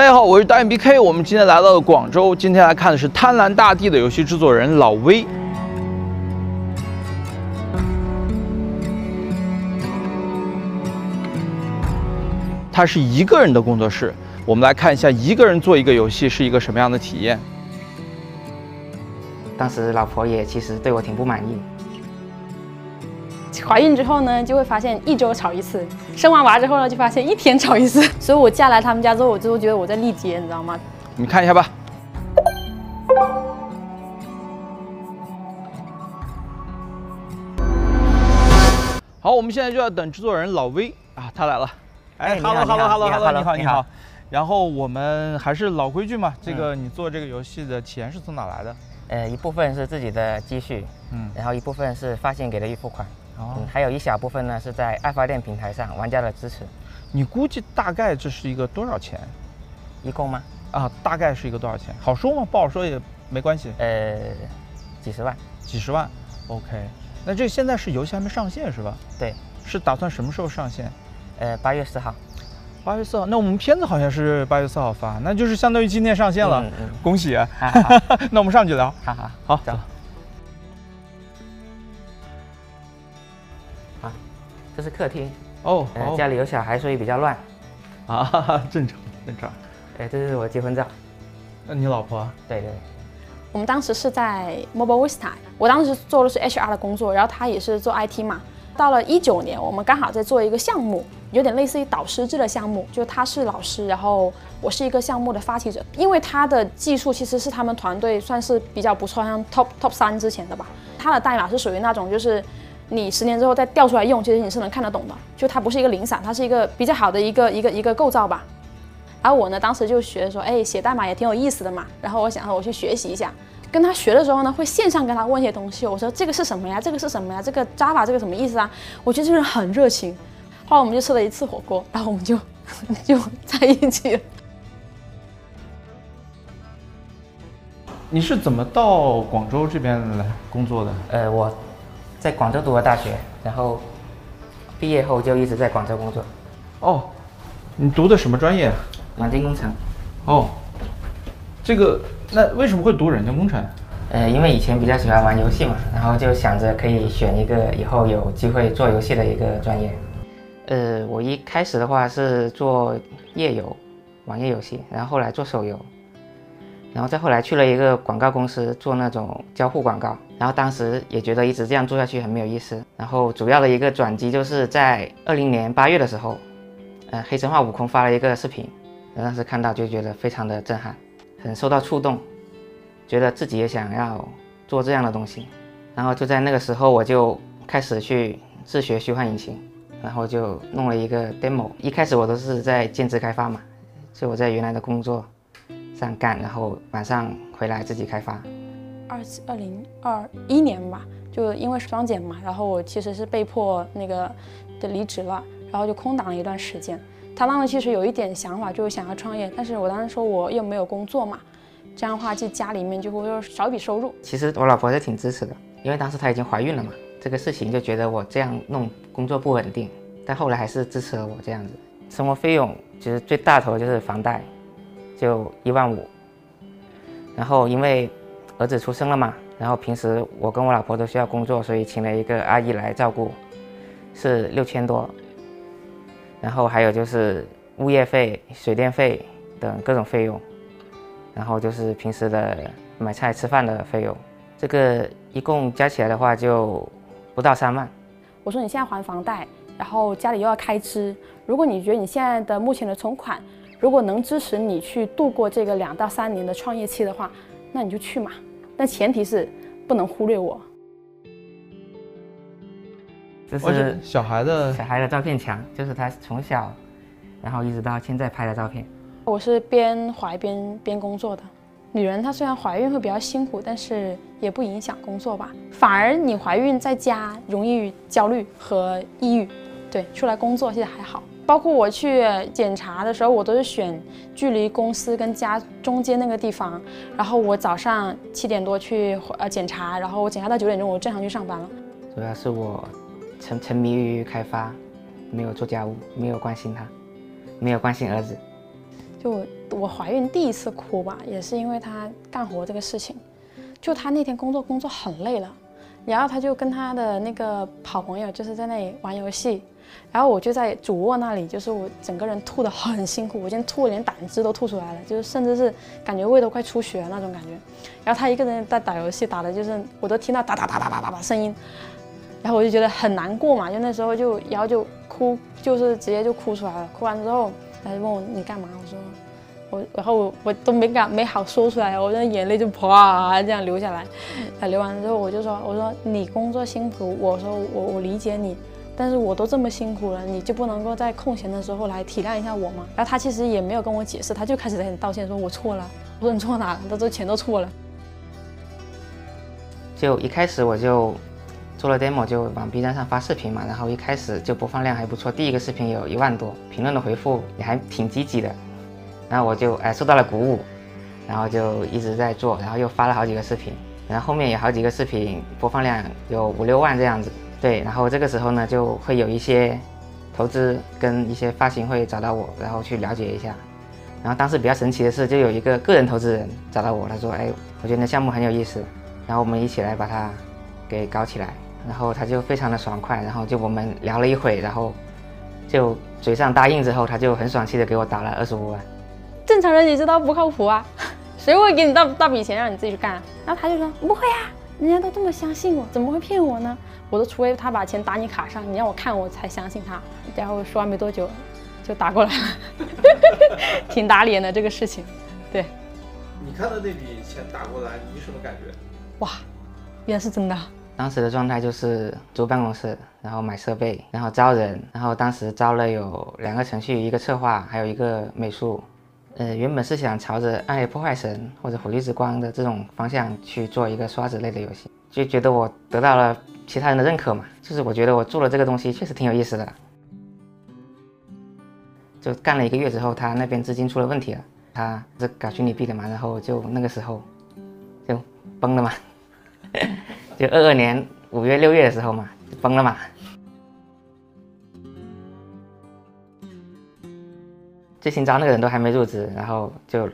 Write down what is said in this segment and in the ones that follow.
大家好，我是导演 BK，我们今天来到了广州，今天来看的是《贪婪大地》的游戏制作人老威。他是一个人的工作室，我们来看一下一个人做一个游戏是一个什么样的体验。当时老婆也其实对我挺不满意。怀孕之后呢，就会发现一周吵一次；生完娃之后呢，就发现一天吵一次。所以我嫁来他们家之后，我就觉得我在历劫，你知道吗？你看一下吧。好，我们现在就要等制作人老威啊，他来了。哎，Hello，Hello，Hello，Hello，你好，你好你好。然后我们还是老规矩嘛，这个你做这个游戏的钱是从哪来的？呃，一部分是自己的积蓄，嗯，然后一部分是发现给的预付款，哦嗯，，还有一小部分呢是在爱发电平台上玩家的支持。你估计大概这是一个多少钱一共吗？啊？大概是一个多少钱？好说吗？不好说也没关系，呃，几十万。几十万。OK，那这现在是游戏还没上线是吧？对，是打算什么时候上线？呃，八月四号。八月四号。那我们片子好像是八月四号发，那就是相当于今天上线了，嗯嗯 恭喜啊！那我们上去聊。好好，好，走。这是客厅，哦，家里有小孩，所以比较乱。啊，哈哈正常正常。哎，这是我结婚照。那你老婆？对对，我们当时是在 Mobile Vista，我当时做的是 HR 的工作，然后他也是做 IT 嘛。到了一九年，我们刚好在做一个项目，有点类似于导师制的项目，就他是老师，然后我是一个项目的发起者。因为他的技术其实是他们团队算是比较不错，像 Top Top 三之前的吧。他的代码是属于那种就是。你十年之后再调出来用，其实你是能看得懂的。就它不是一个零散，它是一个比较好的一个一个一个构造吧。然后我呢，当时就学说，哎，写代码也挺有意思的嘛。然后我想说，我去学习一下。跟他学的时候呢，会线上跟他问一些东西。我说这个是什么呀？这个是什么呀？这个 Java 这个什么意思啊？我觉得这个人很热情。后来我们就吃了一次火锅，然后我们就 就在一起了。你是怎么到广州这边来工作的？呃，我在广州读了大学，然后毕业后就一直在广州工作，哦，你读的什么专业？软件工程。哦，这个那为什么会读软件工程？呃，因为以前比较喜欢玩游戏嘛，然后就想着可以选一个以后有机会做游戏的一个专业。呃，我一开始的话是做页游，网页游戏，然后后来做手游，然后再后来去了一个广告公司做那种交互广告，然后当时也觉得一直这样做下去很没有意思。然后主要的一个转机就是在二零年八月的时候，呃，黑神话悟空发了一个视频，当时看到就觉得非常的震撼，很受到触动。觉得自己也想要做这样的东西，然后就在那个时候我就开始去自学虚幻引擎，然后就弄了一个 demo。一开始我都是在兼职开发嘛，就我在原来的工作上干，然后晚上回来自己开发。二二零二一年吧，就因为双减嘛，然后我其实是被迫那个的离职了，然后就空档了一段时间。他当时其实有一点想法，就是想要创业，但是我当时说我又没有工作嘛，这样的话就家里面就会有少一笔收入。其实我老婆是挺支持的，因为当时她已经怀孕了嘛，这个事情就觉得我这样弄工作不稳定，但后来还是支持了我这样子。生活费用其实最大头就是房贷，就一万五，然后因为儿子出生了嘛，然后平时我跟我老婆都需要工作，所以请了一个阿姨来照顾，是六千多，然后还有就是物业费、水电费等各种费用。然后就是平时的买菜吃饭的费用，这个一共加起来的话就不到三万。我说你现在还房贷，然后家里又要开支，如果你觉得你现在的目前的存款，如果能支持你去度过这个两到三年的创业期的话，那你就去嘛。但前提是不能忽略我。这是小孩的小孩的照片墙，就是他从小，然后一直到现在拍的照片。我是边怀边边工作的。女人她虽然怀孕会比较辛苦，但是也不影响工作吧。反而你怀孕在家容易焦虑和抑郁，对，出来工作现在还好。包括我去检查的时候，我都是选距离公司跟家中间那个地方。然后我早上七点多去呃检查，然后我检查到九点钟，我正常去上班了。主要是我沉沉迷于开发，没有做家务，没有关心他，没有关心儿子。就我怀孕第一次哭吧，也是因为他干活这个事情。就他那天工作工作很累了，然后他就跟他的那个好朋友就是在那里玩游戏，然后我就在主卧那里，就是我整个人吐的很辛苦，我今天吐的连胆汁都吐出来了，就是甚至是感觉胃都快出血了那种感觉。然后他一个人在打游戏，打的就是我都听到哒哒哒哒哒哒哒声音，然后我就觉得很难过嘛，就那时候就然后就哭，就是直接就哭出来了。哭完之后，他就问我你干嘛？我说。我然后我我都没敢没好说出来，我那眼泪就啪这样流下来，啊流完了之后我就说我说你工作辛苦，我说我我理解你，但是我都这么辛苦了，你就不能够在空闲的时候来体谅一下我吗？然后他其实也没有跟我解释，他就开始在跟你道歉，说我错了，我说你错哪了？他说钱都错了。就一开始我就做了 demo，就往 B 站上发视频嘛，然后一开始就播放量还不错，第一个视频有一万多，评论的回复也还挺积极的。然后我就哎受到了鼓舞，然后就一直在做，然后又发了好几个视频，然后后面有好几个视频播放量有五六万这样子。对，然后这个时候呢就会有一些投资跟一些发行会找到我，然后去了解一下。然后当时比较神奇的是，就有一个个人投资人找到我，他说：“哎，我觉得那项目很有意思，然后我们一起来把它给搞起来。”然后他就非常的爽快，然后就我们聊了一会，然后就嘴上答应之后，他就很爽气的给我打了二十五万。正常人你知道不靠谱啊，谁会给你大大笔钱让你自己去干？然后他就说不会啊，人家都这么相信我，怎么会骗我呢？我都除非他把钱打你卡上，你让我看我才相信他。然后说完没多久，就打过来了，挺打脸的这个事情。对，你看到那笔钱打过来，你什么感觉？哇，原来是真的。当时的状态就是租办公室，然后买设备，然后招人，然后当时招了有两个程序，一个策划，还有一个美术。呃，原本是想朝着《暗黑破坏神》或者《火炬之光》的这种方向去做一个刷子类的游戏，就觉得我得到了其他人的认可嘛，就是我觉得我做了这个东西确实挺有意思的。就干了一个月之后，他那边资金出了问题了，他是搞虚拟币的嘛，然后就那个时候就崩了嘛，就二二年五月六月的时候嘛，崩了嘛。最新招那个人都还没入职，然后就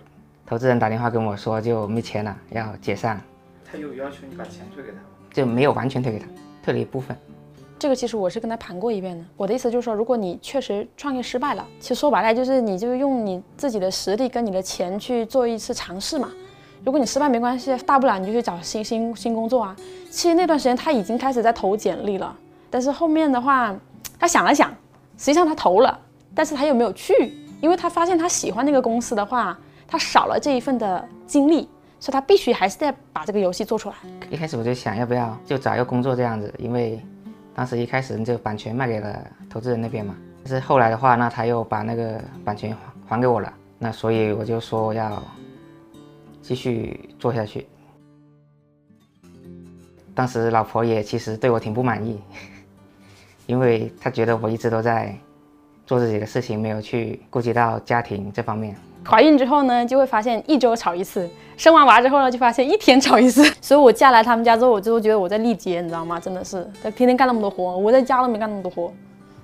投资人打电话跟我说就没钱了，要解散。他有要求你把钱退给他吗？就没有完全退给他，退了一部分。这个其实我是跟他盘过一遍的。我的意思就是说，如果你确实创业失败了，其实说白了就是你就用你自己的实力跟你的钱去做一次尝试嘛。如果你失败没关系，大不了你就去找新新新工作啊。其实那段时间他已经开始在投简历了，但是后面的话他想了想，实际上他投了，但是他又没有去。因为他发现他喜欢那个公司的话，他少了这一份的经历，所以他必须还是得把这个游戏做出来。一开始我就想要不要就找一个工作这样子，因为当时一开始就版权卖给了投资人那边嘛。但是后来的话，那他又把那个版权还给我了，那所以我就说要继续做下去。当时老婆也其实对我挺不满意，因为她觉得我一直都在。做自己的事情，没有去顾及到家庭这方面。怀孕之后呢，就会发现一周吵一次；生完娃之后呢，就发现一天吵一次。所以我嫁来他们家之后，我就觉得我在历劫，你知道吗？真的是，他天天干那么多活，我在家都没干那么多活。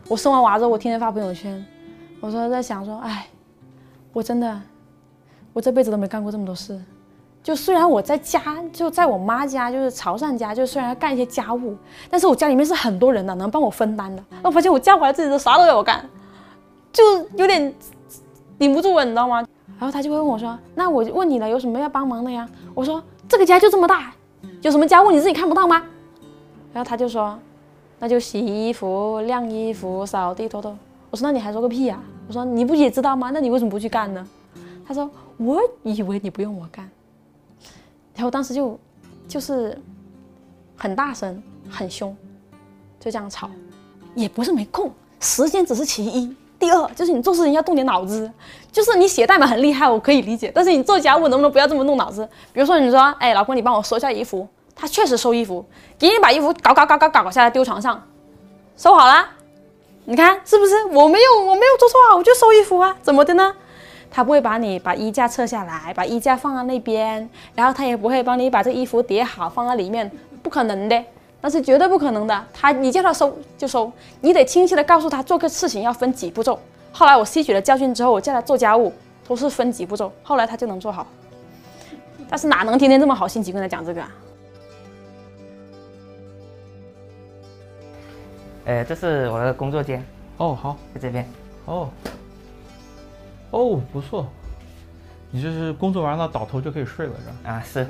我生完娃之后，我天天发朋友圈，我说在想说，哎，我真的，我这辈子都没干过这么多事。就虽然我在家，就在我妈家，就是潮汕家，就虽然干一些家务，但是我家里面是很多人的，能帮我分担的。我发现我嫁回来自己都啥都要我干。就有点顶不住了，你知道吗？然后他就会问我说：“那我问你了，有什么要帮忙的呀？”我说：“这个家就这么大，有什么家务你自己看不到吗？”然后他就说：“那就洗衣服、晾衣服、扫地、拖拖。”我说：“那你还说个屁呀？”我说：“你不也知道吗？那你为什么不去干呢？”他说：“我以为你不用我干。”然后当时就就是很大声、很凶，就这样吵，也不是没空，时间只是其一。第二就是你做事情要动点脑子，就是你写代码很厉害，我可以理解。但是你做家务能不能不要这么动脑子？比如说你说，哎，老公，你帮我收一下衣服。他确实收衣服，给你把衣服搞搞搞搞搞下来丢床上，收好了。你看是不是？我没有我没有做错啊，我就收衣服啊，怎么的呢？他不会把你把衣架撤下来，把衣架放在那边，然后他也不会帮你把这衣服叠好放在里面，不可能的。那是绝对不可能的。他，你叫他收就收，你得清晰的告诉他做个事情要分几步骤。后来我吸取了教训之后，我叫他做家务，都是分几步骤，后来他就能做好。但是哪能天天这么好心情跟他讲这个啊？呃，这是我的工作间，哦，好，在这边。哦，哦，不错，你这是工作完了倒头就可以睡了，是吧？啊，是。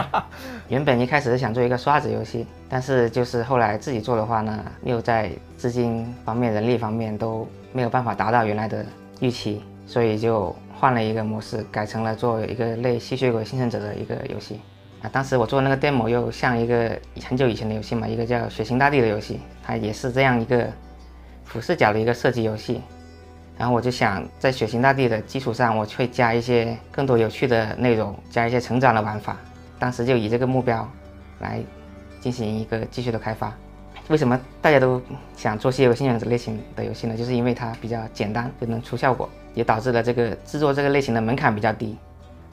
原本一开始是想做一个刷子游戏，但是就是后来自己做的话呢，又在资金方面、人力方面都没有办法达到原来的预期，所以就换了一个模式，改成了做一个类吸血鬼幸存者的一个游戏。啊，当时我做那个 demo 又像一个很久以前的游戏嘛，一个叫《血腥大地》的游戏，它也是这样一个俯视角的一个射击游戏。然后我就想在《血腥大地》的基础上，我会加一些更多有趣的内容，加一些成长的玩法。当时就以这个目标来进行一个继续的开发。为什么大家都想做些游戏类型的游戏呢？就是因为它比较简单，就能出效果，也导致了这个制作这个类型的门槛比较低。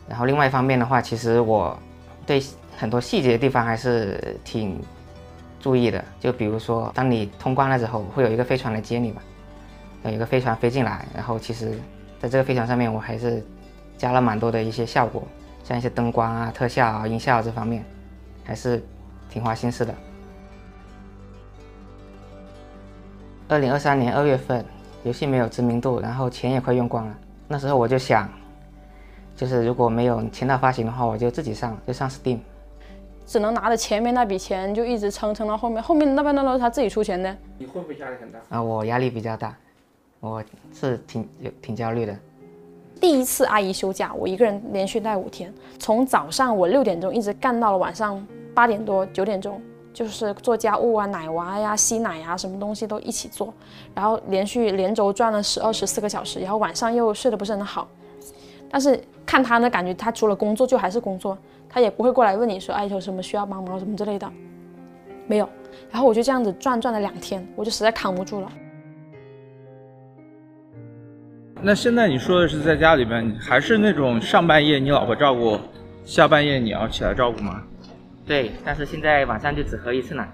然后另外一方面的话，其实我对很多细节的地方还是挺注意的。就比如说，当你通关了之后，会有一个飞船来接你吧，有一个飞船飞进来，然后其实在这个飞船上面，我还是加了蛮多的一些效果。像一些灯光啊、特效啊、音效这方面，还是挺花心思的。二零二三年二月份，游戏没有知名度，然后钱也快用光了。那时候我就想，就是如果没有签到发行的话，我就自己上，就上 Steam。只能拿着前面那笔钱就一直撑撑到后面，后面那半段都是他自己出钱的。你会不会压力很大？啊，我压力比较大，我是挺有挺焦虑的。第一次阿姨休假，我一个人连续带五天，从早上我六点钟一直干到了晚上八点多九点钟，就是做家务啊、奶娃呀、吸奶呀，什么东西都一起做，然后连续连轴转了十二十四个小时，然后晚上又睡得不是很好。但是看他呢，感觉他除了工作就还是工作，他也不会过来问你说，哎，有什么需要帮忙什么之类的，没有。然后我就这样子转转了两天，我就实在扛不住了。那现在你说的是在家里边，还是那种上半夜你老婆照顾，下半夜你要起来照顾吗？对，但是现在晚上就只喝一次奶，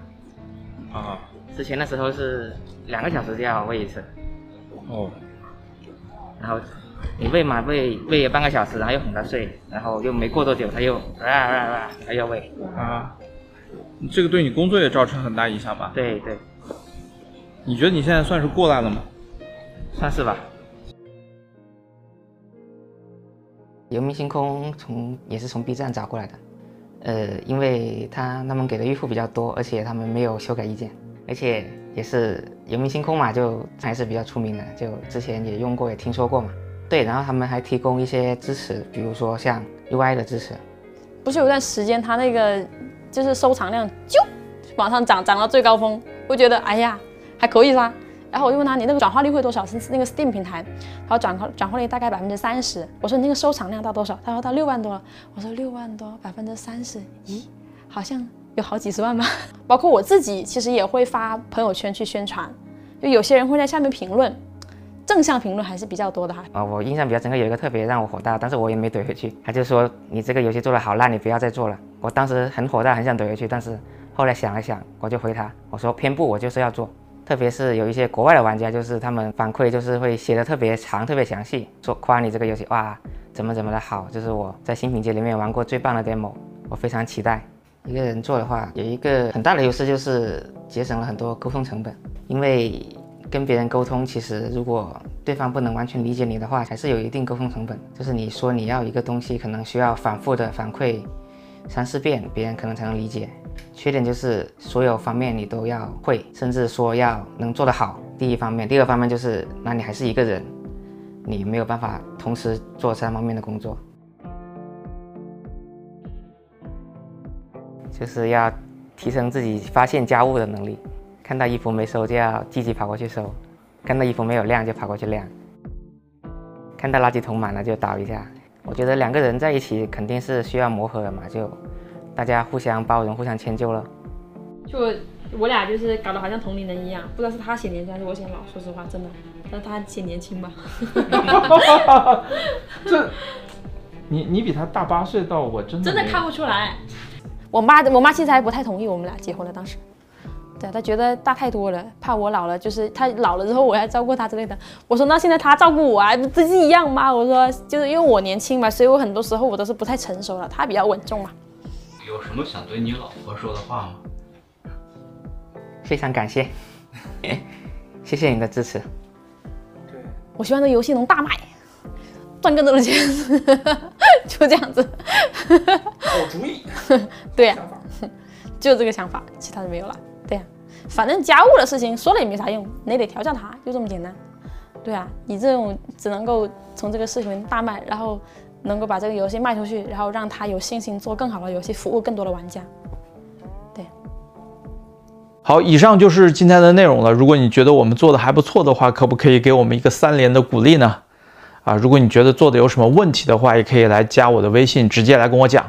啊，之前的时候是两个小时就要喂一次，哦，然后你喂嘛喂喂半个小时，然后又哄他睡，然后又没过多久他又啊啊啊还要喂，啊，这个对你工作也造成很大影响吧？对对，你觉得你现在算是过来了吗？算是吧。游民星空从也是从 B 站找过来的，呃，因为他他们给的预付比较多，而且他们没有修改意见，而且也是游民星空嘛，就还是比较出名的，就之前也用过，也听说过嘛。对，然后他们还提供一些支持，比如说像 UI 的支持。不是有段时间他那个就是收藏量就往上涨，涨到最高峰，我觉得哎呀还可以啦。然后我就问他你那个转化率会多少？是那个 Steam 平台，他说转化转化率大概百分之三十。我说你那个收藏量到多少？他说到六万多了。我说六万多百分之三十，咦，好像有好几十万吧。包括我自己其实也会发朋友圈去宣传，就有些人会在下面评论，正向评论还是比较多的哈。啊，我印象比较深刻，有一个特别让我火大，但是我也没怼回去。他就说你这个游戏做的好烂，你不要再做了。我当时很火大，很想怼回去，但是后来想了想，我就回他，我说偏不，我就是要做。特别是有一些国外的玩家，就是他们反馈就是会写的特别长、特别详细，说夸你这个游戏哇怎么怎么的好，就是我在新品节里面玩过最棒的 demo，我非常期待。一个人做的话，有一个很大的优势就是节省了很多沟通成本，因为跟别人沟通，其实如果对方不能完全理解你的话，还是有一定沟通成本。就是你说你要一个东西，可能需要反复的反馈三四遍，别人可能才能理解。缺点就是所有方面你都要会，甚至说要能做得好。第一方面，第二方面就是，那你还是一个人，你没有办法同时做三方面的工作，就是要提升自己发现家务的能力。看到衣服没收就要积极跑过去收，看到衣服没有晾就跑过去晾，看到垃圾桶满了就倒一下。我觉得两个人在一起肯定是需要磨合的嘛，就。大家互相包容，互相迁就了。就我俩就是搞得好像同龄人一样，不知道是他显年轻还是我显老。说实话，真的，但是他显年轻吧？这，你你比他大八岁，到我真的真的看不出来。我妈我妈其实还不太同意我们俩结婚了，当时。对他觉得大太多了，怕我老了，就是他老了之后我要照顾他之类的。我说那现在他照顾我啊，不是一样吗？我说就是因为我年轻嘛，所以我很多时候我都是不太成熟了，他比较稳重嘛。有什么想对你老婆说的话吗？非常感谢，谢谢你的支持。对我希望这游戏能大卖，赚更多的钱，就这样子。好主意。对呀、就这个想法，其他的没有了。对呀、反正家务的事情说了也没啥用，你得调教他，就这么简单。对啊，你这种只能够从这个视频大卖，然后能够把这个游戏卖出去，然后让他有信心做更好的游戏，服务更多的玩家。对好，以上就是今天的内容了。如果你觉得我们做的还不错的话，可不可以给我们一个三连的鼓励呢？啊，如果你觉得做的有什么问题的话，也可以来加我的微信，直接来跟我讲。